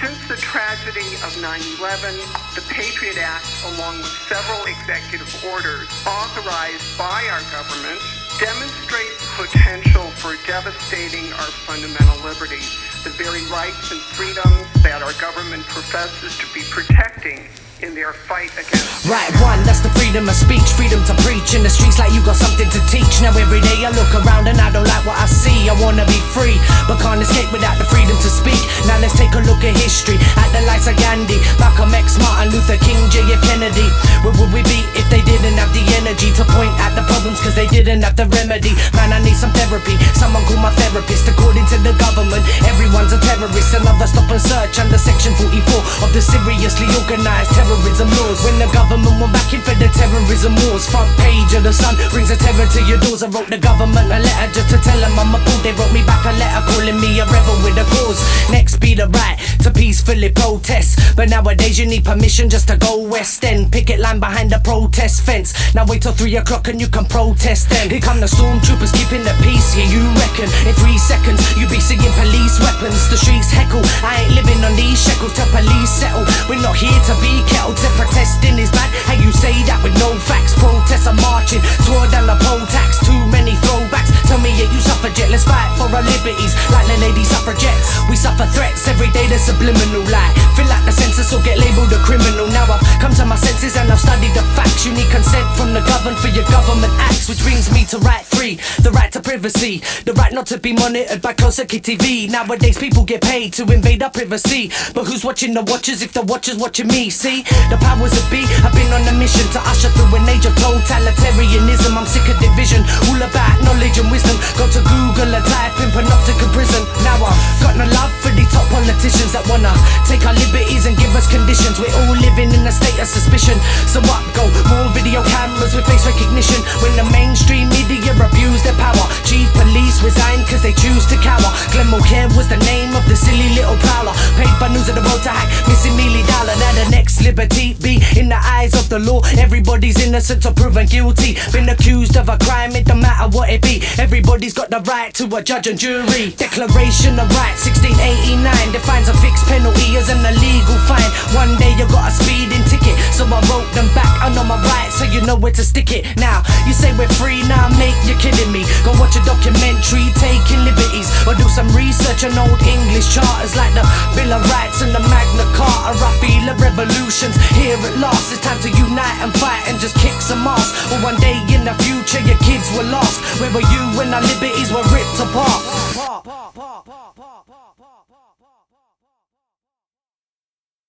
Since the tragedy of 9-11, the Patriot Act, along with several executive orders authorized by our government, demonstrates potential for devastating our fundamental liberties, the very rights and freedoms that our government professes to be protecting in their fight against. Right, one, that's the freedom of speech, freedom to preach in the streets like you got something to teach. Now every day I look around and I don't like what I see. I wanna be free, but can't escape without the freedom to speak. Now let's take a look at history, at the likes of Gandhi, Malcolm X, Martin Luther King, J.F. Kennedy. Where would we be if they didn't have the energy to point at the problems? Cause they didn't have the remedy. Man, I need some therapy. Someone call my therapist. According to the government, everyone's a terrorist. Another stop and search under section 44 of the seriously organized terrorism laws. When the government went back in for the terrorism wars, front page of the sun brings a terror to your doors. I wrote the government a letter just to tell them I'm a fool. They wrote me back a letter calling me a rebel with a cause. Next be the right to peacefully protest. But nowadays you need permission just to go west end. Picket line behind the protest fence. Now wait till three o'clock and you can protest then. Here come the stormtroopers keeping the peace. Yeah, you reckon in three seconds you be seeing police weapons. The streets heckle. I ain't living on these shekels till police settle. We're not here to be out to protesting is bad. How you say that with no facts? Protests are marching, swore down the poll tax. Too many throwbacks. Tell me, yeah, you suffragette. Let's fight for our liberties, like the lady suffragettes. We suffer threats every day. The subliminal lie. Feel like the census will get labeled a criminal. Now I've come to my senses and I've studied the facts. You need consent from the government for your government acts, which brings me to right three: the right to privacy, the right not to be monitored by circuit TV. Nowadays, people get paid to invade our privacy, but who's watching the watchers if the watchers watching me? See. The powers that be have been on a mission to usher through an age of totalitarianism. I'm sick of division, all about knowledge and wisdom. Go to Google and type in panoptica prison. Now I've got no love for these top politicians that wanna take our liberties and give us conditions. We're all living in a state of suspicion. So Mulcaire was the name of the silly little prowler. Paid by News of the World to hack, missing Milly Dowler. Now the next liberty be in the eyes of the law. Everybody's innocent or proven guilty. Been accused of a crime, it don't matter what it be. Everybody's got the right to a judge and jury. Declaration of Rights 1689 defines a fixed penalty as an illegal fine. One day you got a speeding ticket, so I wrote them back. I know my rights, so you know where to stick it. Now you say we're free, now nah, mate, you're kidding me. Watch a documentary, taking liberties, or do some research on old English charters like the Bill of Rights and the Magna Carta. I feel a revolution's here at last. It's time to unite and fight and just kick some ass. Or one day in the future, your kids were lost. Where were you when our liberties were ripped apart?